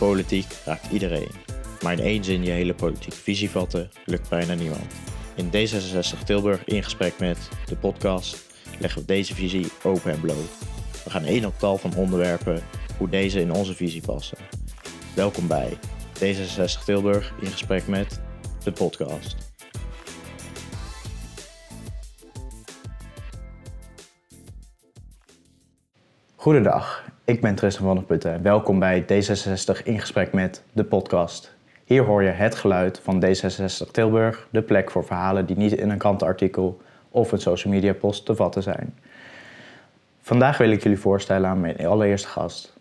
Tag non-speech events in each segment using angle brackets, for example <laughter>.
Politiek raakt iedereen. Maar in één zin je hele politieke visie vatten lukt bijna niemand. In D66 Tilburg in gesprek met de podcast leggen we deze visie open en bloot. We gaan één op tal van onderwerpen hoe deze in onze visie passen. Welkom bij D66 Tilburg in gesprek met de podcast. Goedendag, ik ben Tristan van der Putten. Welkom bij D66 in gesprek met de podcast. Hier hoor je het geluid van D66 Tilburg, de plek voor verhalen die niet in een krantenartikel of een social media post te vatten zijn. Vandaag wil ik jullie voorstellen aan mijn allereerste gast.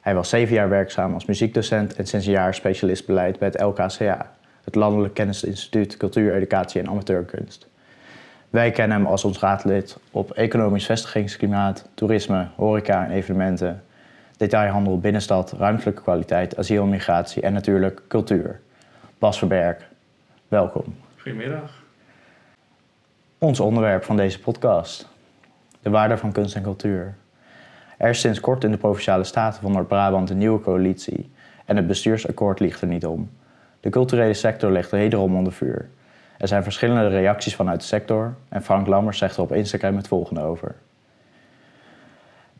Hij was zeven jaar werkzaam als muziekdocent en sinds een jaar specialist beleid bij het LKCA, het Landelijk Kennisinstituut Cultuur, Educatie en Amateurkunst. Wij kennen hem als ons raadlid op economisch vestigingsklimaat, toerisme, horeca en evenementen, detailhandel, binnenstad, ruimtelijke kwaliteit, asiel, migratie en natuurlijk cultuur. Bas Verberg, welkom. Goedemiddag. Ons onderwerp van deze podcast: de waarde van kunst en cultuur. Er is sinds kort in de Provinciale Staten van Noord-Brabant een nieuwe coalitie en het bestuursakkoord ligt er niet om. De culturele sector ligt wederom onder vuur. Er zijn verschillende reacties vanuit de sector en Frank Lammers zegt er op Instagram het volgende over.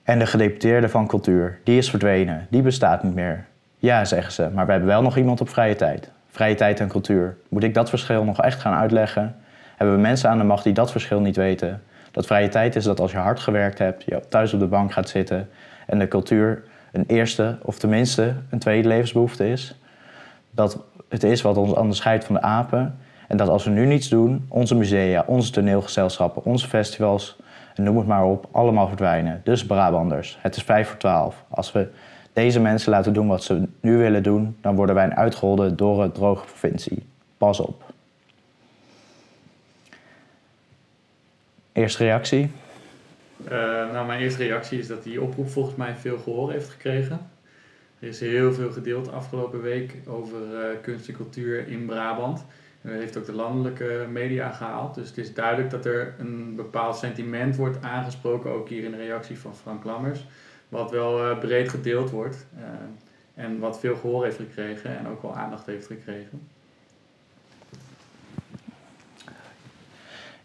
En de gedeputeerde van cultuur, die is verdwenen, die bestaat niet meer. Ja, zeggen ze, maar we hebben wel nog iemand op vrije tijd. Vrije tijd en cultuur. Moet ik dat verschil nog echt gaan uitleggen? Hebben we mensen aan de macht die dat verschil niet weten? Dat vrije tijd is dat als je hard gewerkt hebt, je thuis op de bank gaat zitten en de cultuur een eerste of tenminste een tweede levensbehoefte is. Dat het is wat ons onderscheidt van de apen. En dat als we nu niets doen, onze musea, onze toneelgezelschappen, onze festivals, en noem het maar op, allemaal verdwijnen. Dus Brabanders, het is vijf voor twaalf. Als we deze mensen laten doen wat ze nu willen doen, dan worden wij een uitgeholde, door droge provincie. Pas op. Eerste reactie? Uh, nou, mijn eerste reactie is dat die oproep volgens mij veel gehoor heeft gekregen. Er is heel veel gedeeld afgelopen week over uh, kunst en cultuur in Brabant. Heeft ook de landelijke media gehaald. Dus het is duidelijk dat er een bepaald sentiment wordt aangesproken, ook hier in de reactie van Frank Lammers, wat wel uh, breed gedeeld wordt en wat veel gehoor heeft gekregen en ook wel aandacht heeft gekregen.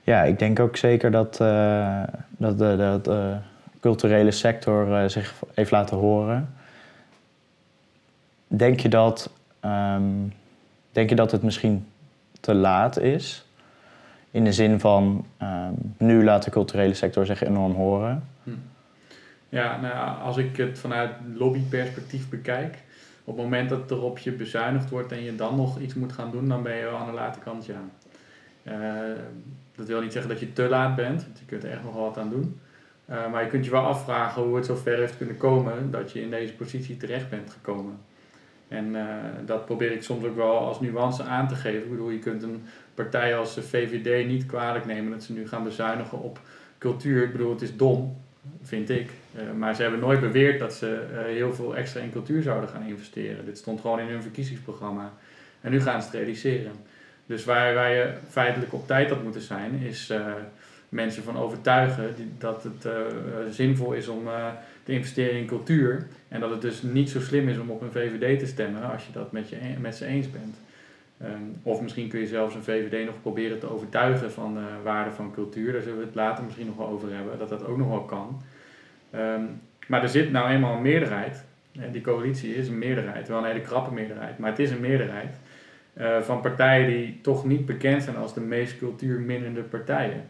Ja, ik denk ook zeker dat, uh, dat de, culturele sector zich heeft laten horen. Denk je dat, um, denk je dat het misschien te laat is? In de zin van, um, nu laat de culturele sector zich enorm horen. Hm. Ja, nou, als ik het vanuit lobbyperspectief bekijk, op het moment dat er op je bezuinigd wordt en je dan nog iets moet gaan doen, dan ben je wel aan de late kant ja. Uh, dat wil niet zeggen dat je te laat bent, want je kunt er echt nog wat aan doen. Uh, maar je kunt je wel afvragen hoe het zo ver heeft kunnen komen dat je in deze positie terecht bent gekomen. En uh, dat probeer ik soms ook wel als nuance aan te geven. Ik bedoel, je kunt een partij als de VVD niet kwalijk nemen dat ze nu gaan bezuinigen op cultuur. Ik bedoel, het is dom, vind ik. Uh, maar ze hebben nooit beweerd dat ze heel veel extra in cultuur zouden gaan investeren. Dit stond gewoon in hun verkiezingsprogramma. En nu gaan ze het realiseren. Dus waar, waar je feitelijk op tijd had moeten zijn, is mensen van overtuigen dat het uh, zinvol is om uh, te investeren in cultuur. En dat het dus niet zo slim is om op een VVD te stemmen als je dat met, je, met ze eens bent. Um, of misschien kun je zelfs een VVD nog proberen te overtuigen van de waarde van cultuur. Daar zullen we het later misschien nog wel over hebben, dat dat ook nog wel kan. Um, maar er zit nou eenmaal een meerderheid. Die coalitie is een meerderheid, wel een hele krappe meerderheid, maar het is een meerderheid van partijen die toch niet bekend zijn als de meest cultuurminnende partijen.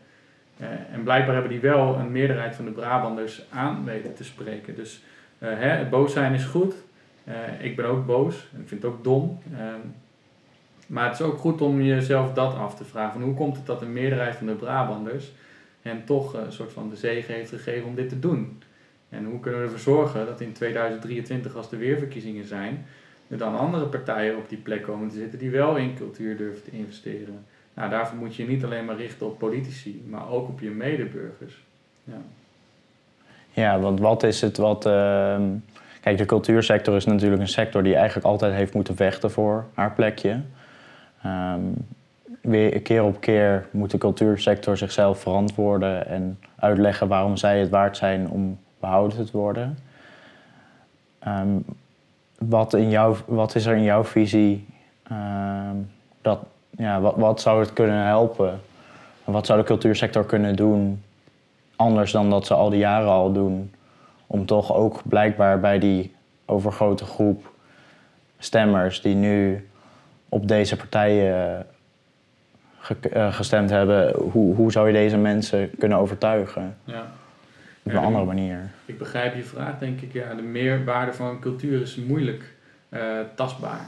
Uh, en blijkbaar hebben die wel een meerderheid van de Brabanders aan weten te spreken. Dus uh, hè, boos zijn is goed. ik ben ook boos. Ik vind het ook dom. Ehm, maar het is ook goed om jezelf dat af te vragen. Hoe komt het dat de meerderheid van de Brabanders hen toch een soort van de zegen heeft gegeven om dit te doen? En hoe kunnen we ervoor zorgen dat in 2023, als er weer verkiezingen zijn, er dan andere partijen op die plek komen te zitten die wel in cultuur durven te investeren. Nou, daarvoor moet je niet alleen maar richten op politici, maar ook op je medeburgers. Ja, ja want wat is het wat. Uh, kijk, de cultuursector is natuurlijk een sector die eigenlijk altijd heeft moeten vechten voor haar plekje. Um, weer keer op keer moet de cultuursector zichzelf verantwoorden en uitleggen waarom zij het waard zijn om behouden te worden. Um, wat, in jouw, wat is er in jouw visie ehm, dat, ja, wat, wat zou het kunnen helpen? Wat zou de cultuursector kunnen doen anders dan dat ze al die jaren al doen? Om toch ook blijkbaar bij die overgrote groep stemmers die nu op deze partijen eh, gestemd hebben, hoe, hoe zou je deze mensen kunnen overtuigen? Ja. Op een andere manier. Ik begrijp je vraag, denk ik. Ja, de meerwaarde van cultuur is moeilijk uh, tastbaar.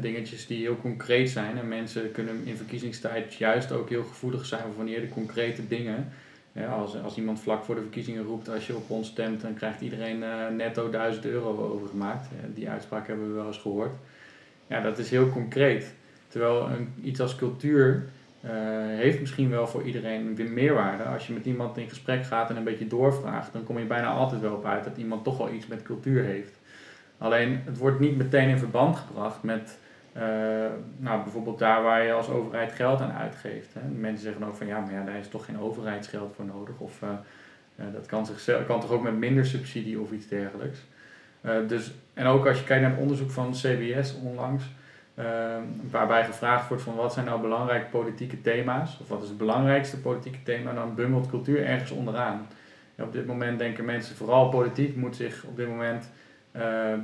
Dingetjes die heel concreet zijn. En mensen kunnen in verkiezingstijd juist ook heel gevoelig zijn voor wanneer de concrete dingen. Als, als iemand vlak voor de verkiezingen roept, als je op ons stemt, dan krijgt iedereen uh, netto 1000 euro overgemaakt. Ja, die uitspraak hebben we wel eens gehoord. Ja, dat is heel concreet. Terwijl een, iets als cultuur uh, heeft misschien wel voor iedereen weer meerwaarde. Als je met iemand in gesprek gaat en een beetje doorvraagt, dan kom je bijna altijd wel op uit dat iemand toch wel iets met cultuur heeft. Alleen het wordt niet meteen in verband gebracht met uh, nou, bijvoorbeeld daar waar je als overheid geld aan uitgeeft. Hè. Mensen zeggen ook van ja, maar ja, daar is toch geen overheidsgeld voor nodig. Of uh, dat kan, zichzelf, kan toch ook met minder subsidie of iets dergelijks. dus, en ook als je kijkt naar het onderzoek van CBS onlangs, waarbij gevraagd wordt van wat zijn nou belangrijke politieke thema's, of wat is het belangrijkste politieke thema, dan bungelt cultuur ergens onderaan. op dit moment denken mensen vooral politiek moet zich op dit moment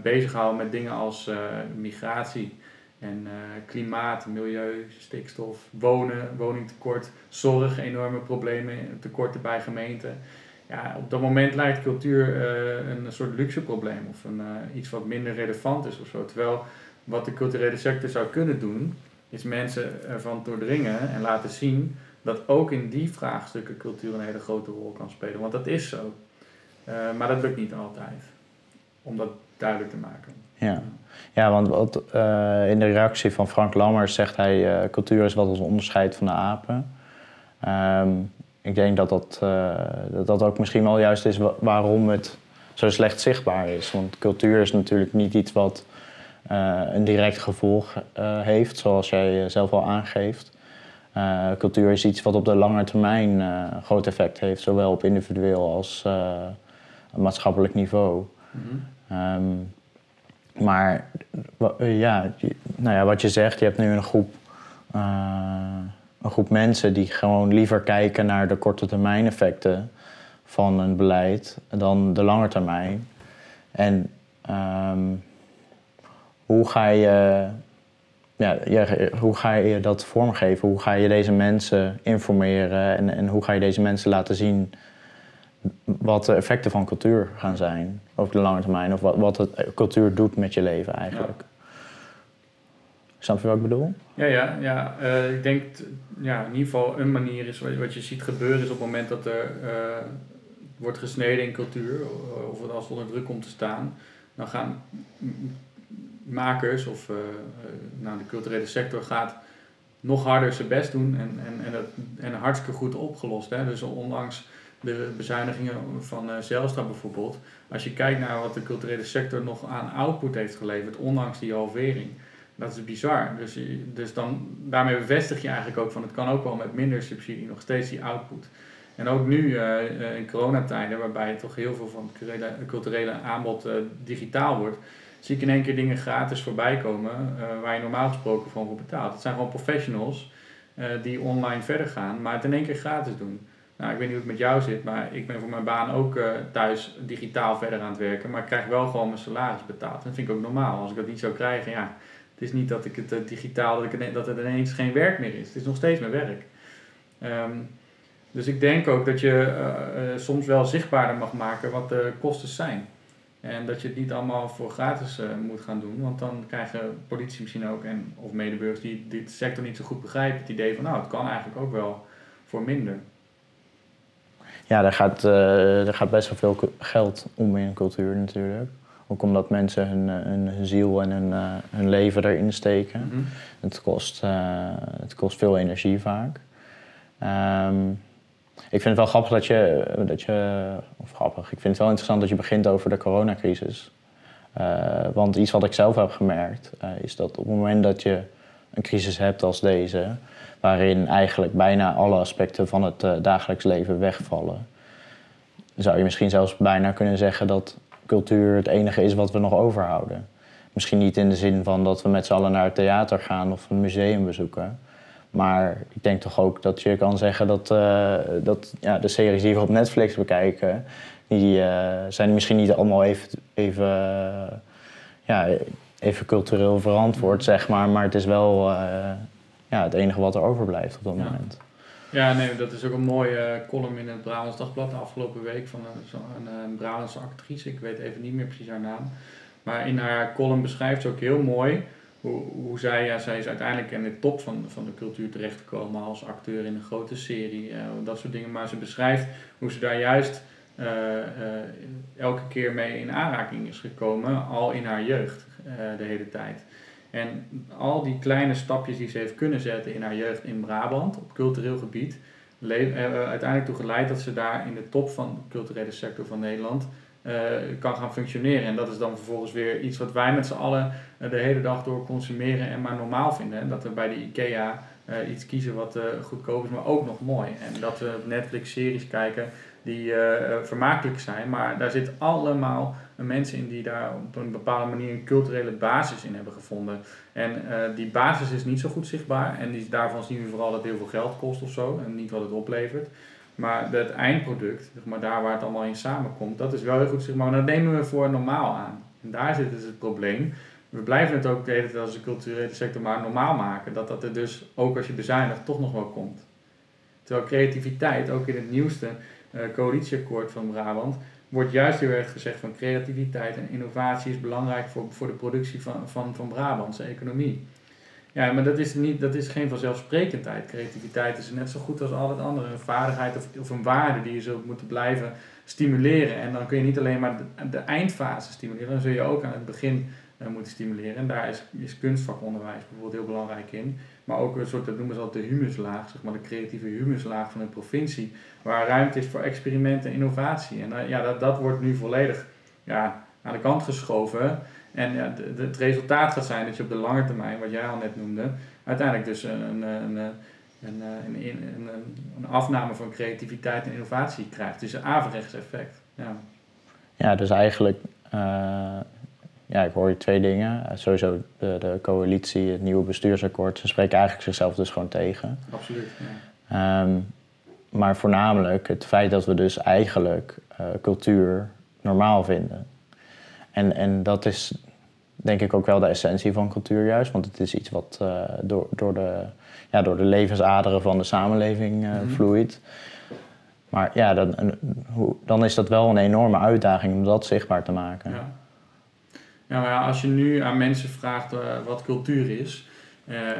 bezighouden met dingen als uh, migratie en uh, klimaat, milieu, stikstof, wonen, woningtekort, zorg, enorme problemen, tekorten bij gemeenten. Ja, op dat moment lijkt cultuur een soort luxe probleem of een, iets wat minder relevant is of zo. Terwijl wat de culturele sector zou kunnen doen, is mensen ervan doordringen en laten zien dat ook in die vraagstukken cultuur een hele grote rol kan spelen. Want dat is zo. Maar dat lukt niet altijd. Om dat duidelijk te maken. Ja, ja want uh, in de reactie van Frank Lammers zegt hij... Uh, cultuur is wat ons onderscheidt van de apen. Um, ik denk dat dat, dat dat ook misschien wel juist is waarom het zo slecht zichtbaar is. Want cultuur is natuurlijk niet iets wat uh, een direct gevolg uh, heeft, zoals jij zelf al aangeeft. Uh, cultuur is iets wat op de lange termijn een groot effect heeft, zowel op individueel als maatschappelijk niveau. Um, maar ja, nou ja, wat je zegt, je hebt nu een groep, een groep mensen die gewoon liever kijken naar de korte termijn effecten van een beleid dan de lange termijn. En um, hoe ga je, ja, hoe ga je dat vormgeven? Hoe ga je deze mensen informeren en, en hoe ga je deze mensen laten zien wat de effecten van cultuur gaan zijn over de lange termijn? Of wat, wat het, cultuur doet met je leven eigenlijk? Ja. Snap je wat ik bedoel? Ja, ja, ja. Uh, ik denk, ja, in ieder geval een manier is wat je ziet gebeuren is op het moment dat er uh, wordt gesneden in cultuur, of het als onder druk komt te staan, dan gaan makers of uh, nou, de culturele sector gaat nog harder zijn best doen en, en, en, dat, en hartstikke goed opgelost. Hè? Dus ondanks de bezuinigingen van uh, Zelstra bijvoorbeeld, als je kijkt naar wat de culturele sector nog aan output heeft geleverd, ondanks die halvering, dat is bizar. Dus, dus dan, daarmee bevestig je eigenlijk ook van het kan ook wel met minder subsidie nog steeds die output. En ook nu uh, in coronatijden, waarbij toch heel veel van het culturele, aanbod digitaal wordt, zie ik in één keer dingen gratis voorbij komen waar je normaal gesproken voor betaalt. Het zijn gewoon professionals die online verder gaan, maar het in één keer gratis doen. Nou, ik weet niet hoe het met jou zit, maar ik ben voor mijn baan ook uh, thuis digitaal verder aan het werken, maar ik krijg wel gewoon mijn salaris betaald. Dat vind ik ook normaal. Als ik dat niet zou krijgen, ja, het is niet dat ik het digitaal, dat, ik, dat het ineens geen werk meer is. Het is nog steeds mijn werk. Um, dus ik denk ook dat je soms wel zichtbaarder mag maken wat de kosten zijn. En dat je het niet allemaal voor gratis moet gaan doen, want dan krijgen politie misschien ook en of medeburgers die dit sector niet zo goed begrijpen, het idee van nou, het kan eigenlijk ook wel voor minder. Ja, er gaat, uh, er gaat best wel veel geld om in cultuur natuurlijk. Ook omdat mensen hun, eh, hun, ziel en hun, uh, hun leven erin steken. Mm -hmm. het, kost, het kost veel energie vaak. Um, ik vind het wel grappig dat je, dat je, of grappig, ik vind het wel interessant dat je begint over de coronacrisis. Uh, want iets wat ik zelf heb gemerkt, uh, is dat op het moment dat je een crisis hebt als deze, waarin eigenlijk bijna alle aspecten van het uh, dagelijks leven wegvallen, zou je misschien zelfs bijna kunnen zeggen dat cultuur het enige is wat we nog overhouden. Misschien niet in de zin van dat we met z'n allen naar het theater gaan of een museum bezoeken. Maar ik denk toch ook dat je kan zeggen dat, uh, dat ja, de series die we op Netflix bekijken, die uh, zijn misschien niet allemaal even, even, ja, even cultureel verantwoord, zeg maar. Maar het is wel ja, het enige wat er overblijft op dat ja. moment. Ja, nee, dat is ook een mooie column in het Brabants Dagblad de afgelopen week van een, een, een Brabantse actrice. Ik weet even niet meer precies haar naam. Maar in haar column beschrijft ze ook heel mooi hoe, hoe zij, ja, zij is uiteindelijk in de top van, van de cultuur terechtgekomen als acteur in een grote serie, uh, dat soort dingen. Maar ze beschrijft hoe ze daar juist uh, uh, elke keer mee in aanraking is gekomen, al in haar jeugd, de hele tijd. En al die kleine stapjes die ze heeft kunnen zetten in haar jeugd in Brabant, op cultureel gebied, hebben uiteindelijk toe geleid dat ze daar in de top van de culturele sector van Nederland uh, kan gaan functioneren. En dat is dan vervolgens weer iets wat wij met z'n allen de hele dag door consumeren en maar normaal vinden. Dat we bij de IKEA iets kiezen wat goedkoop is, maar ook nog mooi. En dat we Netflix-series kijken die vermakelijk zijn, maar daar zitten allemaal mensen in die daar op een bepaalde manier een culturele basis in hebben gevonden. En die basis is niet zo goed zichtbaar en die, daarvan zien we vooral dat het heel veel geld kost of zo en niet wat het oplevert. Maar het eindproduct, zeg maar, daar waar het allemaal in samenkomt, dat is wel heel goed zichtbaar. Maar dat nemen we voor normaal aan. En daar zit dus het probleem. We blijven het ook de hele tijd als een culturele sector maar normaal maken. Dat dat er dus, ook als je bezuinigt, toch nog wel komt. Terwijl creativiteit, ook in het nieuwste uh, coalitieakkoord van Brabant, wordt juist heel erg gezegd van creativiteit en innovatie is belangrijk voor, voor de productie van, van, van Brabantse economie. Ja, maar dat is, niet, dat is geen vanzelfsprekendheid. Creativiteit is net zo goed als al het andere. Een vaardigheid of, of een waarde die je zult moeten blijven stimuleren. En dan kun je niet alleen maar de, eindfase stimuleren, dan zul je ook aan het begin moeten stimuleren. En daar is, is kunstvakonderwijs bijvoorbeeld heel belangrijk in. Maar ook een soort, dat noemen ze altijd de humuslaag, zeg maar de creatieve humuslaag van een provincie. Waar ruimte is voor experimenten en innovatie. En uh, ja, dat, dat wordt nu volledig ja, aan de kant geschoven. En ja, de, het resultaat gaat zijn dat je op de lange termijn, wat jij al net noemde, uiteindelijk dus een, een, een, een, een, afname van creativiteit en innovatie krijgt. Dus een averechts effect. Ja. ja, dus eigenlijk, uh, ja, ik hoor je twee dingen. Sowieso de, de coalitie, het nieuwe bestuursakkoord, ze spreken eigenlijk zichzelf dus gewoon tegen. Absoluut, ja. Um, maar voornamelijk het feit dat we dus eigenlijk uh, cultuur normaal vinden. En, en dat is denk ik ook wel de essentie van cultuur juist. Want het is iets wat uh, door, door, de, ja, door de levensaderen van de samenleving uh, vloeit. Maar ja, dan, dan is dat wel een enorme uitdaging om dat zichtbaar te maken. Ja, ja als je nu aan mensen vraagt uh, wat cultuur is...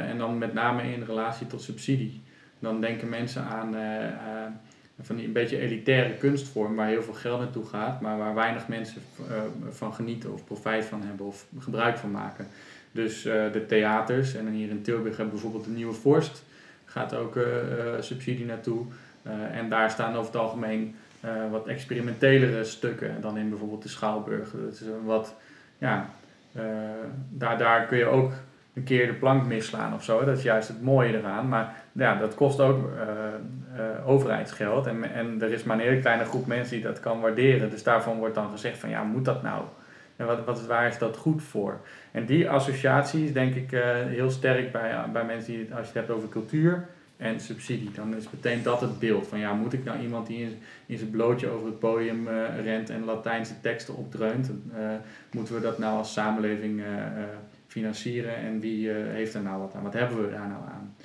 en dan met name in relatie tot subsidie... dan denken mensen aan van die een beetje elitaire kunstvorm waar heel veel geld naartoe gaat, maar waar weinig mensen van genieten of profijt van hebben of gebruik van maken. Dus de theaters, en hier in Tilburg hebben bijvoorbeeld de Nieuwe Vorst, gaat ook subsidie naartoe. en daar staan over het algemeen wat experimentelere stukken dan in bijvoorbeeld de Schouwburg. Dat is een wat, ja, daar, daar kun je ook een keer de plank misslaan of zo. Dat is juist het mooie eraan. Maar ja, dat kost ook uh, uh, overheidsgeld. En, en er is maar een hele kleine groep mensen die dat kan waarderen. Dus daarvan wordt dan gezegd van ja, moet dat nou? En wat, wat, waar is dat goed voor? En die associatie is denk ik heel sterk bij, bij mensen die, als je het hebt over cultuur en subsidie. Dan is meteen dat het beeld van ja, moet ik nou iemand die in, zijn blootje over het podium rent en Latijnse teksten opdreunt? moeten we dat nou als samenleving financieren en wie heeft er nou wat aan? Wat hebben we daar nou aan?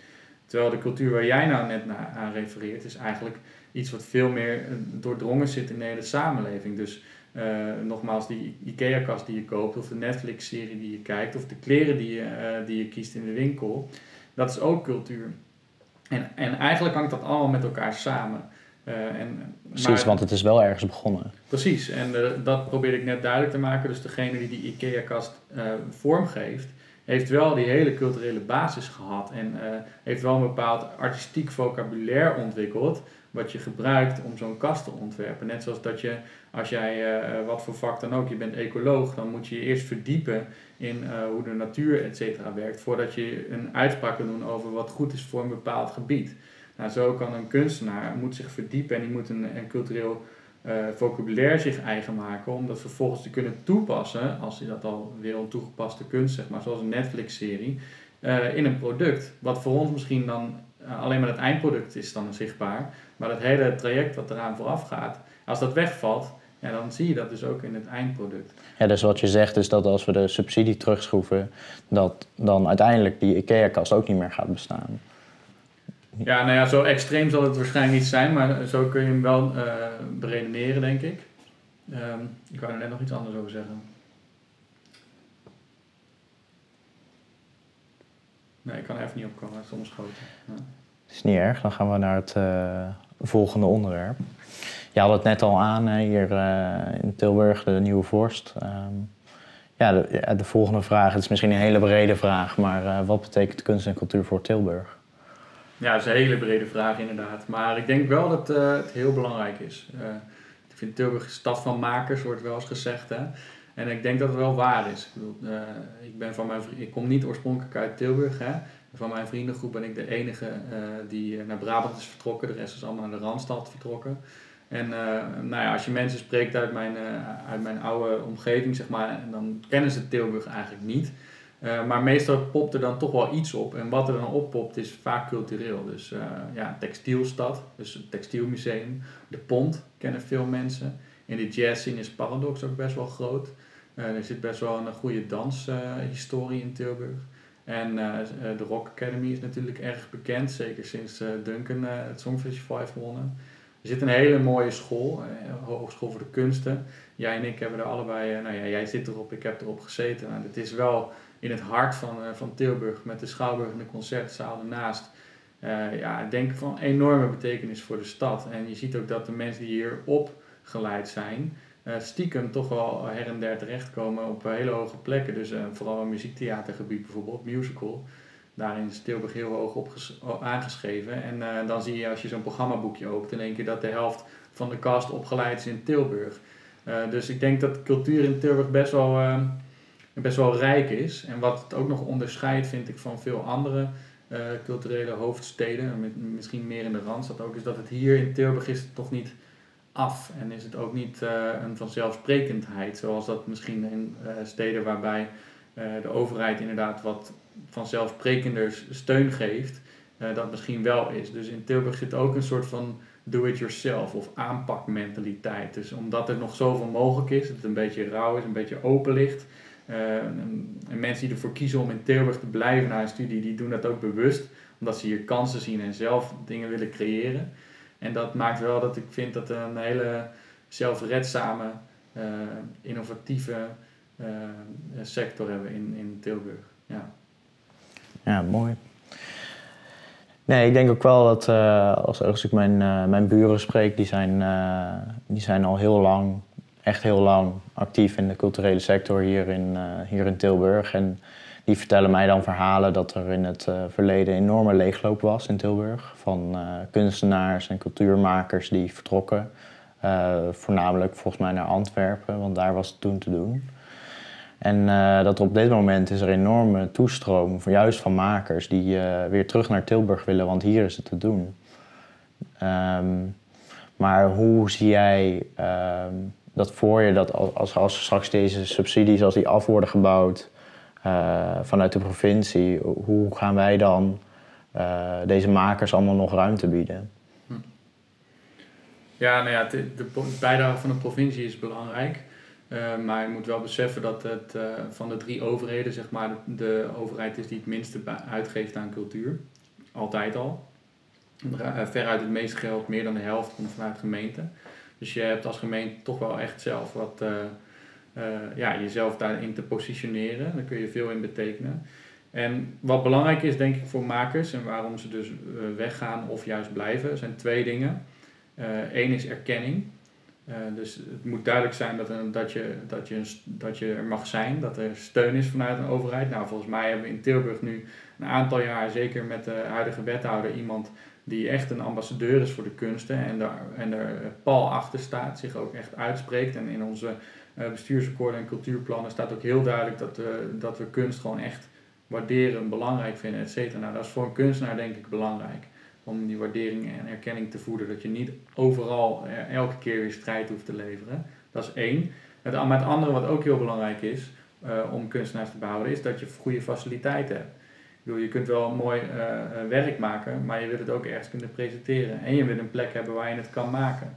Terwijl de cultuur waar jij nou net naar, aan refereert, is eigenlijk iets wat veel meer eh, doordrongen zit in de hele samenleving. Dus nogmaals, die IKEA-kast die je koopt, of de Netflix-serie die je kijkt, of de kleren die je, die je kiest in de winkel, dat is ook cultuur. En, en eigenlijk hangt dat allemaal met elkaar samen. Uh, en, precies, maar, want het is wel ergens begonnen. Precies, en dat probeerde ik net duidelijk te maken. Dus degene die die IKEA-kast vormgeeft, heeft wel die hele culturele basis gehad en uh, heeft wel een bepaald artistiek vocabulaire ontwikkeld wat je gebruikt om zo'n kast te ontwerpen. Net zoals dat je, als jij uh, wat voor vak dan ook, je bent ecoloog, dan moet je je eerst verdiepen in uh, hoe de natuur et cetera werkt, voordat je een uitspraak kan doen over wat goed is voor een bepaald gebied. Nou, zo kan een kunstenaar moet zich verdiepen en die moet een, een cultureel vocabulaire zich eigen maken om dat vervolgens te kunnen toepassen, als je dat al wil, een toegepaste kunst, zeg maar, zoals een Netflix-serie, in een product. Wat voor ons misschien dan alleen maar het eindproduct is dan zichtbaar, maar dat hele traject wat eraan vooraf gaat, als dat wegvalt, ja, dan zie je dat dus ook in het eindproduct. Ja, dus wat je zegt is dat als we de subsidie terugschroeven, dat dan uiteindelijk die IKEA-kast ook niet meer gaat bestaan. Ja, nou ja, zo extreem zal het waarschijnlijk niet zijn, maar zo kun je hem wel uh, beredeneren, denk ik. Um, ik wou er net nog iets anders over zeggen. Nee, ik kan er even niet opkomen, het is omschoten. Ja. is niet erg, dan gaan we naar het uh, volgende onderwerp. Je had het net al aan hier uh, in Tilburg, de Nieuwe Vorst. Um, ja, de, de, volgende vraag, het is misschien een hele brede vraag, maar uh, wat betekent kunst en cultuur voor Tilburg? Ja, dat is een hele brede vraag inderdaad. Maar ik denk wel dat uh, het heel belangrijk is. ik vind Tilburg een stad van makers, wordt wel eens gezegd. Hè? En ik denk dat het wel waar is. Ik, bedoel, ik, ben van mijn, ik kom niet oorspronkelijk uit Tilburg. Hè? Van mijn vriendengroep ben ik de enige die naar Brabant is vertrokken. De rest is allemaal naar de Randstad vertrokken. En uh, nou ja, als je mensen spreekt uit mijn, uit mijn oude omgeving, zeg maar, dan kennen ze Tilburg eigenlijk niet. Maar meestal popt er dan toch wel iets op. En wat er dan oppopt is vaak cultureel. Dus ja, textielstad, dus het textielmuseum. De Pont kennen veel mensen. In de jazzscene is Paradox ook best wel groot. er zit best wel een goede danshistorie in Tilburg. En de Rock Academy is natuurlijk erg bekend, zeker sinds Duncan het Songfestival heeft gewonnen. Er zit een hele mooie school, eh, Hogeschool voor de Kunsten. Jij en ik hebben er allebei, eh, nou ja, jij zit erop, ik heb erop gezeten. Nou, het is wel in het hart van, eh, van Tilburg met de Schouwburg en de Concertzaal ernaast. Ja, ik denk van enorme betekenis voor de stad. En je ziet ook dat de mensen die hier opgeleid zijn, stiekem toch wel her en der terechtkomen op hele hoge plekken. Dus vooral een muziektheatergebied bijvoorbeeld, musical daarin is Tilburg heel hoog aangeschreven. En dan zie je als je zo'n programmaboekje opent in één keer dat de helft van de cast opgeleid is in Tilburg. Dus ik denk dat cultuur in Tilburg best wel, best wel rijk is. En wat het ook nog onderscheidt, vind ik, van veel andere culturele hoofdsteden, misschien meer in de Randstad ook, is dat het hier in Tilburg is toch niet af. En is het ook niet een vanzelfsprekendheid, zoals dat misschien in steden waarbij de overheid inderdaad wat vanzelfsprekender steun geeft, dat misschien wel is. Dus in Tilburg zit ook een soort van do-it-yourself of aanpakmentaliteit. Dus omdat er nog zoveel mogelijk is, het een beetje rauw is, een beetje open ligt. Uh, en, mensen die ervoor kiezen om in Tilburg te blijven na een studie, die doen dat ook bewust, omdat ze hier kansen zien en zelf dingen willen creëren. En dat maakt wel dat ik vind dat een hele zelfredzame, uh, innovatieve sector hebben in, in Tilburg. Ja. Ja, mooi. Nee, ik denk ook wel dat uh, als, als ik mijn, mijn buren spreek, die zijn, die zijn al heel lang, echt heel lang actief in de culturele sector hier in, hier in Tilburg. En die vertellen mij dan verhalen dat er in het verleden een enorme leegloop was in Tilburg. Van kunstenaars en cultuurmakers die vertrokken. voornamelijk volgens mij naar Antwerpen, want daar was het toen te doen. En uh, dat op dit moment is er enorme toestroom, juist van makers die weer terug naar Tilburg willen, want hier is het te doen. Um, maar hoe zie jij um, dat voor je, dat als, als straks deze subsidies, als die af worden gebouwd vanuit de provincie, hoe gaan wij dan deze makers allemaal nog ruimte bieden? Hm. Ja, nou ja, de, de bijdrage van de provincie is belangrijk. Uh, maar je moet wel beseffen dat het van de drie overheden, zeg maar, de, overheid is die het minste uitgeeft aan cultuur. Altijd al. Veruit het meeste geld, meer dan de helft, komt vanuit gemeenten. Dus je hebt als gemeente toch wel echt zelf wat, ja, jezelf daarin te positioneren. Daar kun je veel in betekenen. En wat belangrijk is, denk ik, voor makers en waarom ze dus weggaan of juist blijven, zijn twee dingen. Eén is erkenning. Dus het moet duidelijk zijn dat, een, dat, je, dat, je, dat je er mag zijn, dat er steun is vanuit een overheid. Nou, volgens mij hebben we in Tilburg nu een aantal jaar, zeker met de huidige wethouder, iemand die echt een ambassadeur is voor de kunsten en er, en er pal achter staat, zich ook echt uitspreekt. En in onze bestuursakkoorden en cultuurplannen staat ook heel duidelijk dat we, dat we kunst gewoon echt waarderen, belangrijk vinden, et cetera. Nou, dat is voor een kunstenaar denk ik belangrijk. om die waardering en erkenning te voeden. Dat je niet overal elke keer weer strijd hoeft te leveren. Dat is één. Het, maar het andere wat ook heel belangrijk is om kunstenaars te behouden, is dat je goede faciliteiten hebt. Je kunt wel mooi werk maken, maar je wilt het ook ergens kunnen presenteren. En je wilt een plek hebben waar je het kan maken.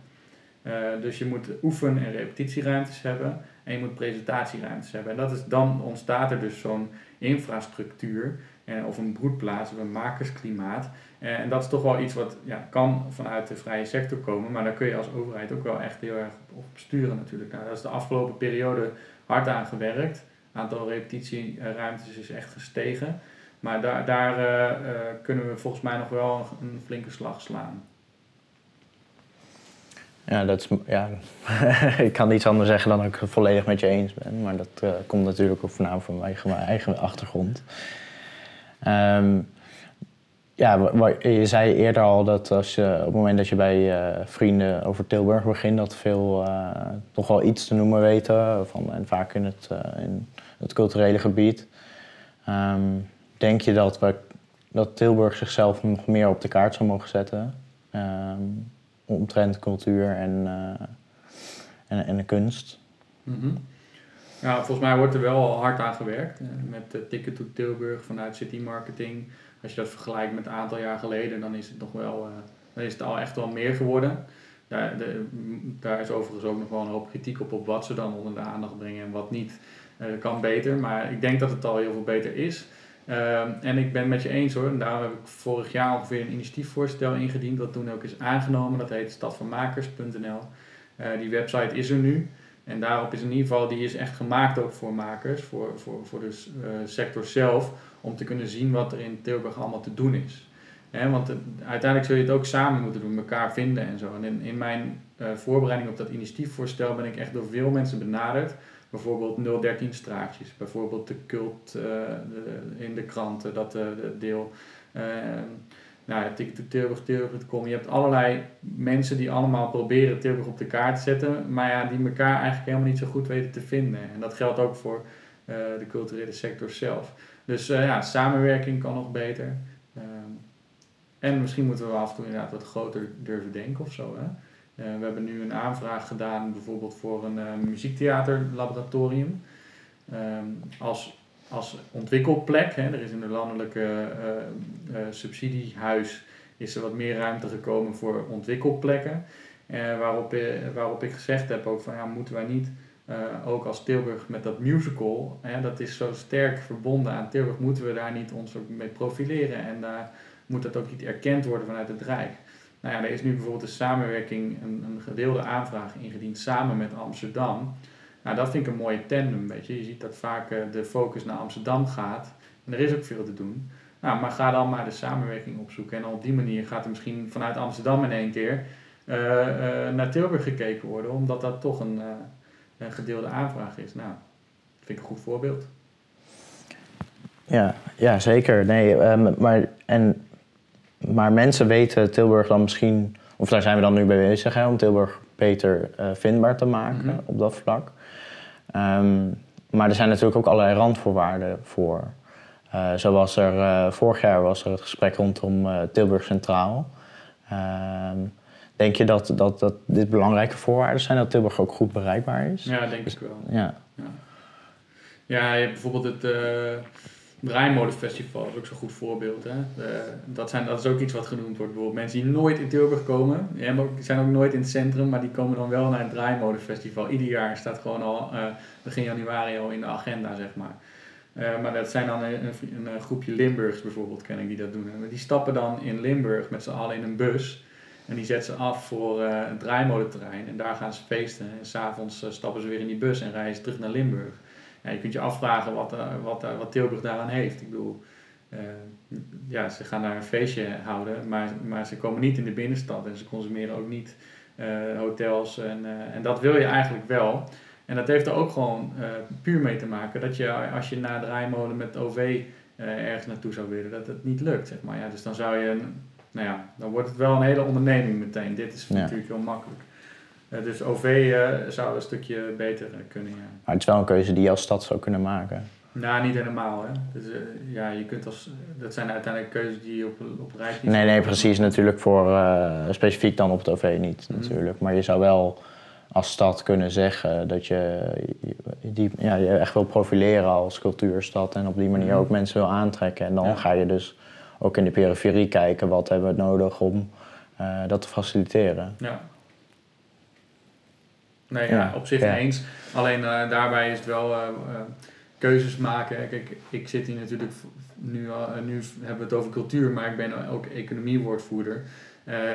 Dus je moet oefen- en repetitieruimtes hebben en je moet presentatieruimtes hebben. En dat is, dan ontstaat er dus zo'n infrastructuur eh, of een broedplaats of een makersklimaat. Eh, en dat is toch wel iets wat ja, kan vanuit de vrije sector komen, maar daar kun je als overheid ook wel echt heel erg op, sturen natuurlijk. Nou, dat is de afgelopen periode hard aan gewerkt. Het aantal repetitieruimtes is echt gestegen. Maar daar, daar uh, kunnen we volgens mij nog wel een flinke slag slaan. Ja, dat is, ja <laughs> ik kan niets anders zeggen dan dat ik het volledig met je eens ben. Maar dat uh, komt natuurlijk ook voornamelijk van mijn eigen, mijn eigen achtergrond. Um, ja, je zei eerder al dat als je, op het moment dat je bij uh, vrienden over Tilburg begint, dat veel uh, toch wel iets te noemen weten. Van, en vaak in het, het culturele gebied. Um, denk je dat, dat Tilburg zichzelf nog meer op de kaart zou mogen zetten? Um, omtrent cultuur en, uh, en, en de kunst. Mm Ja, volgens mij wordt er wel hard aan gewerkt. Met uh, Ticket to Tilburg vanuit City Marketing. Als je dat vergelijkt met een aantal jaar geleden, dan is het nog wel, uh, dan is het al echt wel meer geworden. Daar, de, daar is overigens ook nog wel een hoop kritiek op, op wat ze dan onder de aandacht brengen en wat niet. kan beter, maar ik denk dat het al heel veel beter is. Ehm, en ik ben het met je eens hoor. En daarom heb ik vorig jaar ongeveer een initiatiefvoorstel ingediend, wat toen ook is aangenomen. Dat heet stadvanmakers.nl. Uh, die website is er nu. En daarop is in ieder geval, die is echt gemaakt ook voor makers, voor, voor, voor de uh, sector zelf, om te kunnen zien wat er in Tilburg allemaal te doen is. want uiteindelijk zul je het ook samen moeten doen, elkaar vinden en zo. En in, mijn uh, voorbereiding op dat initiatiefvoorstel ben ik echt door veel mensen benaderd bijvoorbeeld 013 straatjes, bijvoorbeeld de cult uh, in de kranten, dat uh, deel. Uh, nou, Tilburg, Je hebt allerlei mensen die allemaal proberen Tilburg op de kaart te zetten, maar ja, die elkaar eigenlijk helemaal niet zo goed weten te vinden. En dat geldt ook voor de culturele sector zelf. Dus ja, samenwerking kan nog beter. Ehm, en misschien moeten we af en toe inderdaad wat groter durven denken of zo. Hè? Eh, we hebben nu een aanvraag gedaan bijvoorbeeld voor een uh, muziektheaterlaboratorium. Ehm, als, als ontwikkelplek, hè, er is in een landelijke uh, subsidiehuis is er wat meer ruimte gekomen voor ontwikkelplekken. waarop, waarop ik gezegd heb ook van ja, moeten wij niet ook als Tilburg met dat musical, hè, dat is zo sterk verbonden aan Tilburg, moeten we daar niet ons mee profileren en daar moet dat ook niet erkend worden vanuit het Rijk. Nou ja, er is nu bijvoorbeeld een samenwerking, een, een gedeelde aanvraag ingediend samen met Amsterdam. Nou, dat vind ik een mooie tandem, weet je. Je ziet dat vaak uh, de focus naar Amsterdam gaat. En er is ook veel te doen. Nou, maar ga dan maar de samenwerking opzoeken. En op die manier gaat er misschien vanuit Amsterdam in één keer uh, uh, naar Tilburg gekeken worden. Omdat dat toch een, een gedeelde aanvraag is. Nou, dat vind ik een goed voorbeeld. Ja, ja zeker. Nee, um, maar en maar mensen weten Tilburg dan misschien, of daar zijn we dan nu bij bezig, hè, om Tilburg beter uh, vindbaar te maken mhm. op dat vlak. Um, maar er zijn natuurlijk ook allerlei randvoorwaarden voor. Uh, zo was er uh, vorig jaar was er het gesprek rondom Tilburg Centraal. Um, denk je dat, dat, dat dit belangrijke voorwaarden zijn, dat Tilburg ook goed bereikbaar is? Ja, denk ik wel. Ja, ja. ja je hebt bijvoorbeeld het Draaimolenfestival is ook zo'n goed voorbeeld. Hè? dat, zijn, dat is ook iets wat genoemd wordt. Bijvoorbeeld mensen die nooit in Tilburg komen, die zijn ook nooit in het centrum, maar die komen dan wel naar het Draaimolenfestival. Ieder jaar staat gewoon al uh, begin januari al in de agenda, zeg maar. Uh, maar dat zijn dan een, een, een, groepje Limburgs bijvoorbeeld, ken ik, die dat doen. Die stappen dan in Limburg met z'n allen in een bus. En die zetten ze af voor het draaimolenterrein. En daar gaan ze feesten. En s'avonds stappen ze weer in die bus en ze terug naar Limburg ja, je kunt je afvragen wat, uh, wat, uh, wat Tilburg daaraan heeft. Ik bedoel, uh, ja, ze gaan daar een feestje houden, maar, maar ze komen niet in de binnenstad en ze consumeren ook niet hotels. En, en dat wil je eigenlijk wel. En dat heeft er ook gewoon puur mee te maken dat je als je naar Draaimolen met OV ergens naartoe zou willen, dat het niet lukt. Zeg maar. ja, dus dan zou je, nou ja, dan wordt het wel een hele onderneming meteen. Dit is natuurlijk heel makkelijk. Uh, dus OV uh, zou een stukje beter uh, kunnen. Ja. Maar het is wel een keuze die je als stad zou kunnen maken. Nou, niet helemaal. Hè. Dus, eh, ja, je kunt als, dat zijn uiteindelijk keuzes die je op, op rij Nee, nee, precies. Natuurlijk voor uh, specifiek dan op het OV niet mm natuurlijk. Maar je zou wel als stad kunnen zeggen dat je die, ja, je echt wil profileren als cultuurstad en op die manier mhm. ook mensen wil aantrekken. En dan ga je dus ook in de periferie kijken wat hebben we nodig om uh, dat te faciliteren. Ja. Nee, ja, op zich eens. Alleen uh, daarbij is het wel uh, keuzes maken. Kijk, ik zit hier natuurlijk nu, nu hebben we het over cultuur, maar ik ben ook economiewoordvoerder.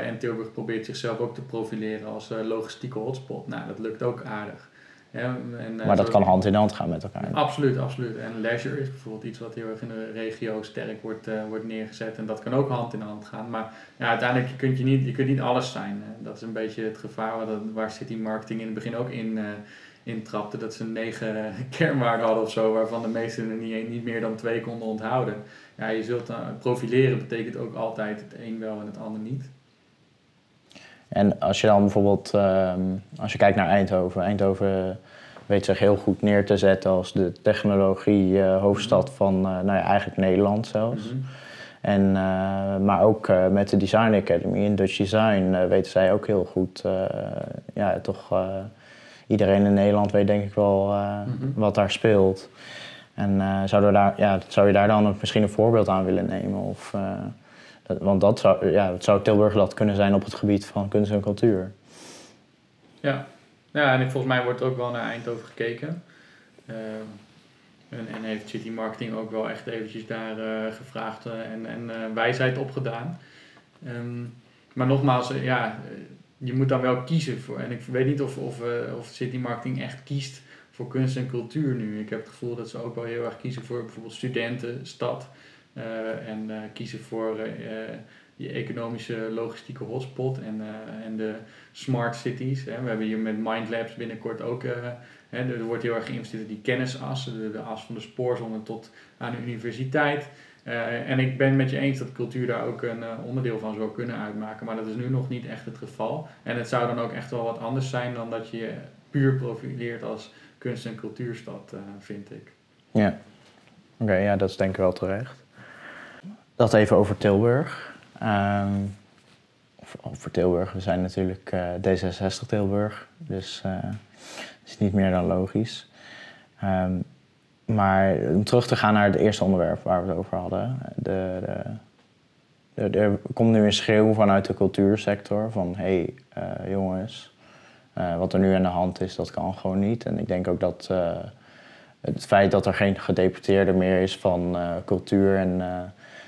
En Tilburg probeert zichzelf ook te profileren als logistieke hotspot. Nou, dat lukt ook aardig. Ja, en, uh, maar dat kan hand in hand gaan met elkaar. Absoluut, absoluut. En leisure is bijvoorbeeld iets wat heel erg in de regio sterk wordt, wordt neergezet. En dat kan ook hand in hand gaan. Maar ja, uiteindelijk je kunt je niet, je kunt niet alles zijn. Dat is een beetje het gevaar waar, waar City Marketing in het begin ook in, in trapte. Dat ze negen <laughs> kernwaarden hadden of zo, waarvan de meesten er niet, niet meer dan twee konden onthouden. Ja, je zult profileren betekent ook altijd het een wel en het ander niet. En als je dan bijvoorbeeld, ehm, als je kijkt naar Eindhoven, Eindhoven weet zich heel goed neer te zetten als de technologie uh, hoofdstad mhm. van, uh, nou ja, eigenlijk Nederland zelfs. Mhm. En, uh, maar ook met de Design Academy in Dutch Design weten zij ook heel goed, ja, toch iedereen in Nederland weet denk ik wel mhm. wat daar speelt. En zou, daar, ja, zou je daar dan misschien een voorbeeld aan willen nemen? Of, want dat zou, ja, het zou Tilburg kunnen zijn op het gebied van kunst en cultuur. Ja, ja en volgens mij wordt ook wel naar Eindhoven gekeken. Uh, en, en, heeft City Marketing ook wel echt eventjes daar uh, gevraagd uh, en, en wijsheid opgedaan. Um, maar nogmaals, ja, je moet dan wel kiezen voor. En ik weet niet of, of, of City Marketing echt kiest voor kunst en cultuur nu. Ik heb het gevoel dat ze ook wel heel erg kiezen voor bijvoorbeeld studenten, stad. Eh, en eh, kiezen voor eh, die economische logistieke hotspot en, en de smart cities. Hè. We hebben hier met Mindlabs binnenkort ook, hè, er wordt heel erg geïnvesteerd in die kennisas, de, as van de spoorzone tot aan de universiteit. en ik ben met je eens dat cultuur daar ook een onderdeel van zou kunnen uitmaken, maar dat is nu nog niet echt het geval. En het zou dan ook echt wel wat anders zijn dan dat je puur profileert als kunst- en cultuurstad, vind ik. Ja, oké, ja, dat is denk ik wel terecht. Dat even over Tilburg. Um, over Tilburg, we zijn natuurlijk uh, D66 Tilburg, dus uh, is niet meer dan logisch. Um, maar om terug te gaan naar het eerste onderwerp waar we het over hadden. De, de, er komt nu een schreeuw vanuit de cultuursector van hé hey, uh, jongens, wat er nu aan de hand is, dat kan gewoon niet. En ik denk ook dat het feit dat er geen gedeputeerde meer is van cultuur en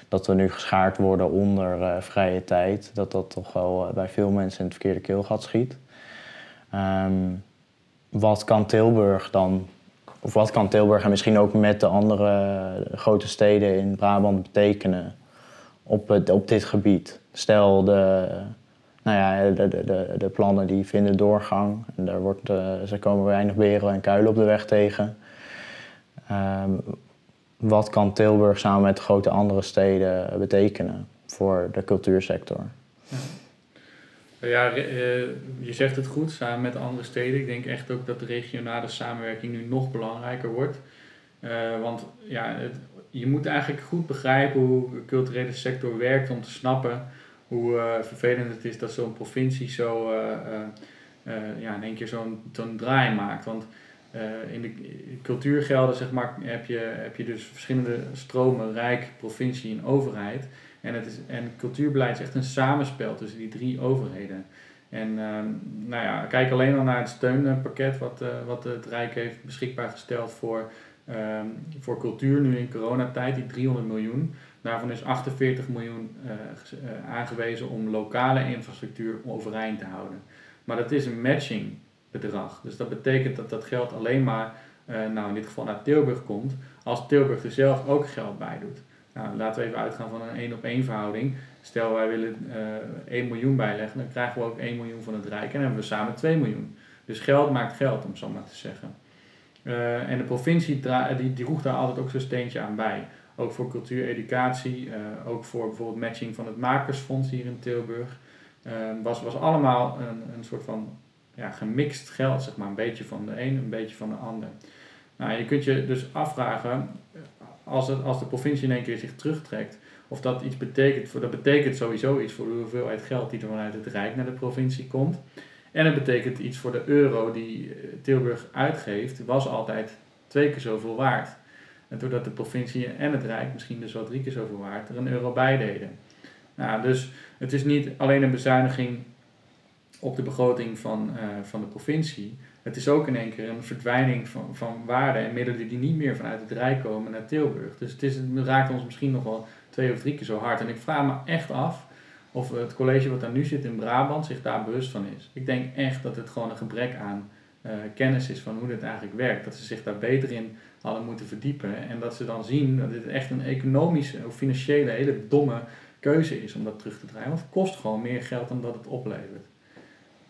dat we nu geschaard worden onder uh, vrije tijd, dat dat toch wel uh, bij veel mensen in het verkeerde keelgat schiet. Um, wat kan Tilburg dan, of wat kan Tilburg en misschien ook met de andere uh, grote steden in Brabant betekenen op, het, dit gebied? Stel, de, nou ja, de, de, de, plannen die vinden doorgang en daar wordt, ze komen weinig beren en kuilen op de weg tegen. Um, wat kan Tilburg samen met grote andere steden betekenen voor de cultuursector? Ja, eh, je zegt het goed, samen met andere steden. Ik denk echt ook dat de regionale samenwerking nu nog belangrijker wordt. Uh, want ja, je moet eigenlijk goed begrijpen hoe de culturele sector werkt om te snappen hoe uh, vervelend het is dat zo'n provincie zo ja, in één keer zo'n zo'n draai maakt. Want uh, in de cultuurgelden zeg maar, heb, je, heb je dus verschillende stromen, rijk, provincie en overheid. En, het is, en cultuurbeleid is echt een samenspel tussen die drie overheden. En uh, nou ja, kijk alleen al naar het steunpakket wat, uh, wat het Rijk heeft beschikbaar gesteld voor, ehm, voor cultuur nu in coronatijd, die 300 miljoen. Daarvan is 48 miljoen aangewezen om lokale infrastructuur overeind te houden. Maar dat is een matching bedrag. Dus dat betekent dat dat geld alleen maar, uh, nou in dit geval naar Tilburg komt, als Tilburg er zelf ook geld bij doet. Nou, laten we even uitgaan van een 1 op 1 verhouding. Stel wij willen uh, eh, 1 miljoen bijleggen, dan krijgen we ook 1 miljoen van het Rijk en dan hebben we samen 2 miljoen. Dus geld maakt geld, om zo maar te zeggen. Uh, en de provincie die, die roegt daar altijd ook zo'n steentje aan bij. Ook voor cultuur, educatie, ook voor bijvoorbeeld matching van het Makersfonds hier in Tilburg. Was, was allemaal een, een soort van ja, gemixt geld, zeg maar. Een beetje van de een, een beetje van de ander. Nou, je kunt je dus afvragen, als, het, als de provincie in één keer zich terugtrekt, of dat iets betekent, voor, dat betekent sowieso iets voor de hoeveelheid geld die er vanuit het Rijk naar de provincie komt. En het betekent iets voor de euro die eh, Tilburg uitgeeft, was altijd twee keer zoveel waard. En doordat de provincie en het Rijk misschien dus wel drie keer zoveel waard er een euro bij deden. Nou, dus het is niet alleen een bezuiniging op de begroting van, uh, van de provincie. Het is ook in één keer een verdwijning van, van waarden en middelen die niet meer vanuit het Rijk komen naar Tilburg. Dus het, is, het raakt ons misschien nog wel twee of drie keer zo hard. En ik vraag me echt af of het college wat daar nu zit in Brabant zich daar bewust van is. Ik denk echt dat het gewoon een gebrek aan uh, kennis is van hoe dit eigenlijk werkt. Dat ze zich daar beter in hadden moeten verdiepen. En dat ze dan zien dat dit echt een economische of financiële hele domme keuze is om dat terug te draaien. Want het kost gewoon meer geld dan dat het oplevert.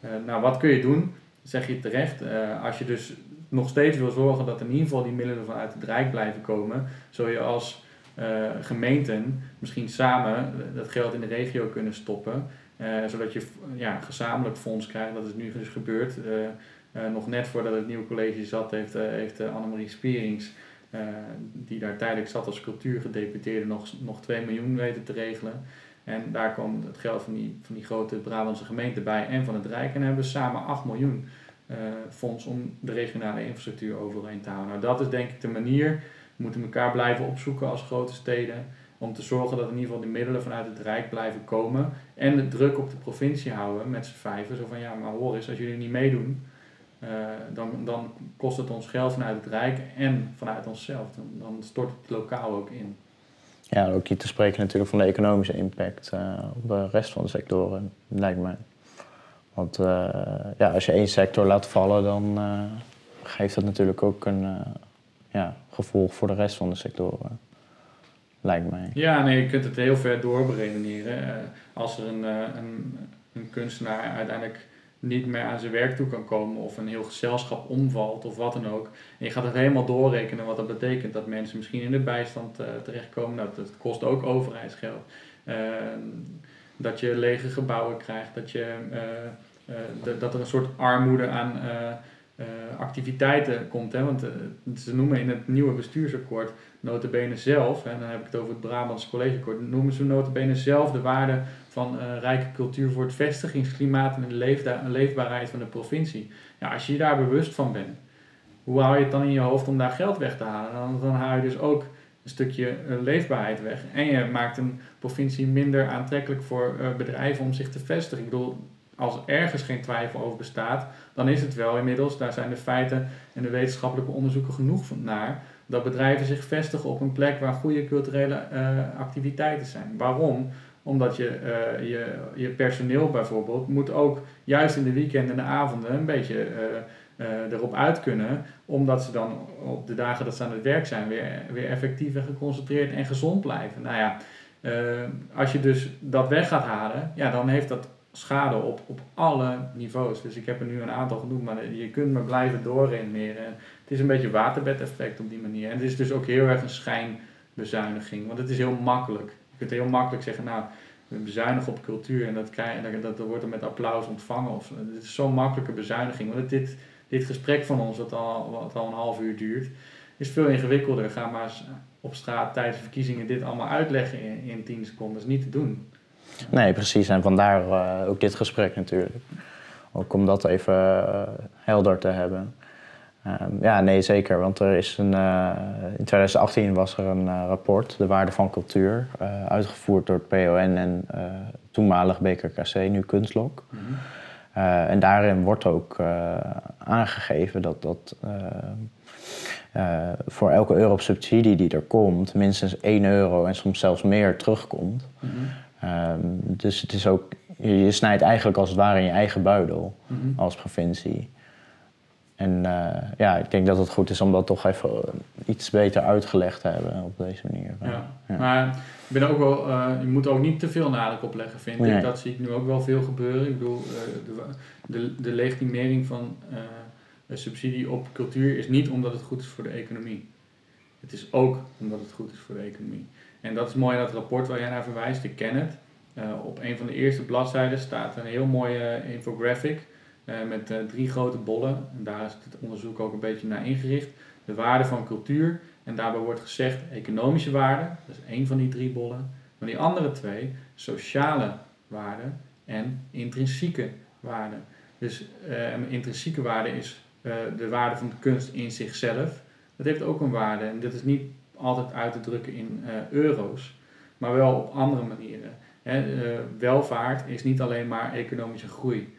Uh, nou, wat kun je doen? Zeg je terecht. Uh, als je dus nog steeds wil zorgen dat in ieder geval die middelen vanuit het Rijk blijven komen, zul je als uh, gemeenten misschien samen dat geld in de regio kunnen stoppen. zodat je ja, gezamenlijk fonds krijgt. Dat is nu dus gebeurd. nog net voordat het nieuwe college zat, heeft, heeft Annemarie Spierings die daar tijdelijk zat als cultuurgedeputeerde, nog, nog 2 miljoen weten te regelen. En daar kwam het geld van die, van die grote Brabantse gemeente bij en van het Rijk. En hebben we samen 8 miljoen uh, fonds om de regionale infrastructuur overeen te houden. Nou, dat is denk ik de manier. We moeten elkaar blijven opzoeken als grote steden. Om te zorgen dat in ieder geval die middelen vanuit het Rijk blijven komen. En de druk op de provincie houden met z'n vijven. Zo van ja, maar hoor eens, als jullie niet meedoen, uh, dan, dan kost het ons geld vanuit het Rijk en vanuit onszelf. Dan, dan stort het lokaal ook in. Ja, ook niet te spreken natuurlijk van de economische impact uh, op de rest van de sectoren, lijkt mij. Want uh, ja, als je één sector laat vallen, dan geeft dat natuurlijk ook een ja, gevolg voor de rest van de sectoren. Lijkt mij. Ja, nee, je kunt het heel ver doorberedeneren. als er een, een, een kunstenaar uiteindelijk niet meer aan zijn werk toe kan komen of een heel gezelschap omvalt of wat dan ook. En je gaat het helemaal doorrekenen wat dat betekent. Dat mensen misschien in de bijstand uh, terechtkomen. Dat kost ook overheidsgeld. Uh, dat je lege gebouwen krijgt. Dat, je, uh, dat er een soort armoede aan activiteiten komt. Hè? Want ze noemen in het nieuwe bestuursakkoord notabene zelf, en dan heb ik het over het Brabants Collegeakkoord, noemen ze notabene zelf de waarde van uh, rijke cultuur voor het vestigingsklimaat en de leefbaarheid van de provincie. Ja, als je je daar bewust van bent, hoe hou je het dan in je hoofd om daar geld weg te halen? Dan, haal je dus ook een stukje uh, leefbaarheid weg. En je maakt een provincie minder aantrekkelijk voor uh, bedrijven om zich te vestigen. Ik bedoel, als ergens geen twijfel over bestaat, dan is het wel inmiddels, daar zijn de feiten en de wetenschappelijke onderzoeken genoeg naar, dat bedrijven zich vestigen op een plek waar goede culturele activiteiten zijn. Waarom? Omdat je, uh, je, je personeel bijvoorbeeld moet ook juist in de weekenden en de avonden een beetje uh, erop uit kunnen. Omdat ze dan op de dagen dat ze aan het werk zijn weer, weer effectief en geconcentreerd en gezond blijven. Nou ja, als je dus dat weg gaat halen, ja, dan heeft dat schade op, op alle niveaus. Dus ik heb er nu een aantal genoemd, maar je kunt maar blijven doorredeneren. Het is een beetje waterbedeffect op die manier. En het is dus ook heel erg een schijnbezuiniging, want het is heel makkelijk. Je kunt heel makkelijk zeggen, nou, we bezuinigen op cultuur en dat, krijg, dat, wordt er met applaus ontvangen. Of, het is zo'n makkelijke bezuiniging. Want dit, dit gesprek van ons, wat al, al een half uur duurt, is veel ingewikkelder. Ga maar op straat tijdens verkiezingen dit allemaal uitleggen in, in 10 seconden. Dat is niet te doen. Nee, precies. En vandaar uh, ook dit gesprek natuurlijk. Ook om dat even uh, helder te hebben. Um, ja, nee, zeker. Want er is een, uh, in 2018 was er een uh, rapport, De Waarde van Cultuur, uh, uitgevoerd door het PON en toenmalig BKKC, nu Kunstlok. Mm -hmm. en daarin wordt ook aangegeven dat, dat voor elke euro op subsidie die er komt, minstens 1 euro en soms zelfs meer terugkomt. Mm -hmm. um, dus het is ook, je, je, snijdt eigenlijk als het ware in je eigen buidel mm -hmm. als provincie. En uh, ja, ik denk dat het goed is om dat toch even iets beter uitgelegd te hebben op deze manier. Ja, ja. maar ik ben ook wel, uh, je moet ook niet te veel nadruk opleggen, vind nee. ik. Dat zie ik nu ook wel veel gebeuren. Ik bedoel, de, de, de legitimering van een subsidie op cultuur is niet omdat het goed is voor de economie. Het is ook omdat het goed is voor de economie. En dat is mooi in dat rapport waar jij naar verwijst, ik ken het. op een van de eerste bladzijden staat een heel mooie infographic met uh, drie grote bollen. En daar is het onderzoek ook een beetje naar ingericht. De waarde van cultuur En daarbij wordt gezegd economische waarde, dat is één van die drie bollen. Maar die andere twee, sociale waarde en intrinsieke waarde. Dus uh, intrinsieke waarde is de waarde van de kunst in zichzelf. Dat heeft ook een waarde en dit is niet altijd uit te drukken in euro's, maar wel op andere manieren. Welvaart is niet alleen maar economische groei.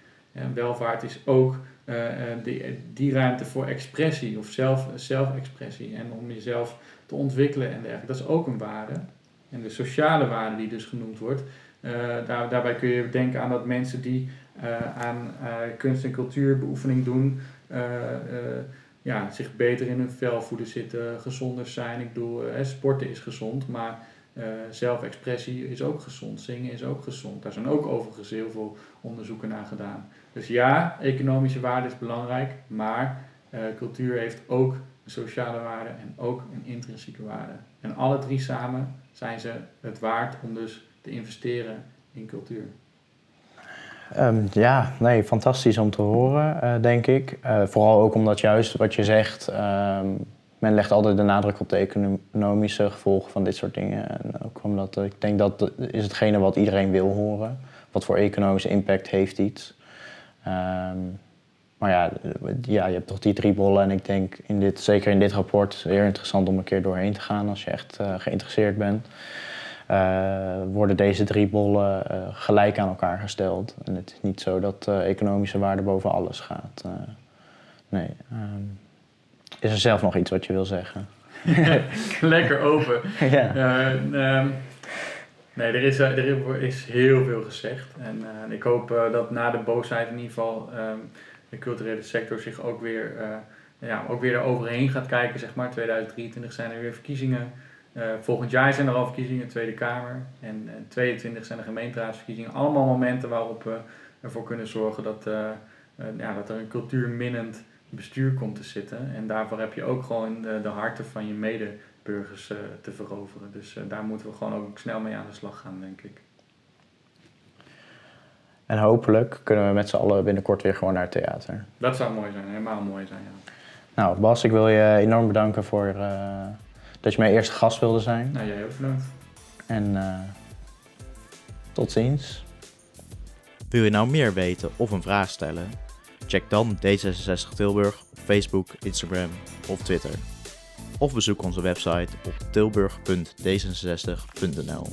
Welvaart is ook die, die ruimte voor expressie of zelf, zelfexpressie en om jezelf te ontwikkelen en dergelijke. Dat is ook een waarde. En de sociale waarde die dus genoemd wordt, daar, daarbij kun je denken aan dat mensen die uh, aan uh, kunst- en cultuurbeoefening doen, uh, ja, zich beter in hun vel voelen zitten, gezonder zijn. Ik bedoel, sporten is gezond, maar zelfexpressie is ook gezond, zingen is ook gezond. Daar zijn ook overigens heel veel onderzoeken naar gedaan. Dus ja, economische waarde is belangrijk, maar cultuur heeft ook een sociale waarde en ook een intrinsieke waarde. En alle drie samen zijn ze het waard om dus te investeren in cultuur. Um, ja, nee, fantastisch om te horen, uh, denk ik. Uh, vooral ook omdat juist wat je zegt, um, men legt altijd de nadruk op de economische gevolgen van dit soort dingen. En ook omdat ik denk dat is hetgene wat iedereen wil horen. Wat voor economische impact heeft iets. Um, maar ja, ja, je hebt toch die drie bollen en ik denk in dit, zeker in dit rapport heel interessant om een keer doorheen te gaan als je echt uh, geïnteresseerd bent. Uh, worden deze drie bollen uh, gelijk aan elkaar gesteld. En het is niet zo dat economische waarde boven alles gaat. nee. Um, is er zelf nog iets wat je wil zeggen? <laughs> <laughs> Lekker open. ja. Um, nee, er is, er is heel veel gezegd. En ik hoop dat na de boosheid in ieder geval um, de culturele sector zich ook weer, ja, ook weer eroverheen gaat kijken. Zeg maar. 2023 zijn er weer verkiezingen. Volgend jaar zijn er al verkiezingen in de Tweede Kamer. En uh, 22 zijn er gemeenteraadsverkiezingen. Allemaal momenten waarop we ervoor kunnen zorgen dat, ja, dat er een cultuurminnend bestuur komt te zitten. En daarvoor heb je ook gewoon de, de harten van je medeburgers te veroveren. Dus daar moeten we gewoon ook snel mee aan de slag gaan, denk ik. En hopelijk kunnen we met z'n allen binnenkort weer gewoon naar het theater. Dat zou mooi zijn, helemaal mooi zijn, ja. Nou, Bas, ik wil je enorm bedanken voor dat je mijn eerste gast wilde zijn. Nou, jij ook bedankt. En uh, tot ziens. Wil je nou meer weten of een vraag stellen? Check dan D66 Tilburg op Facebook, Instagram of Twitter. Of bezoek onze website op tilburg.d66.nl.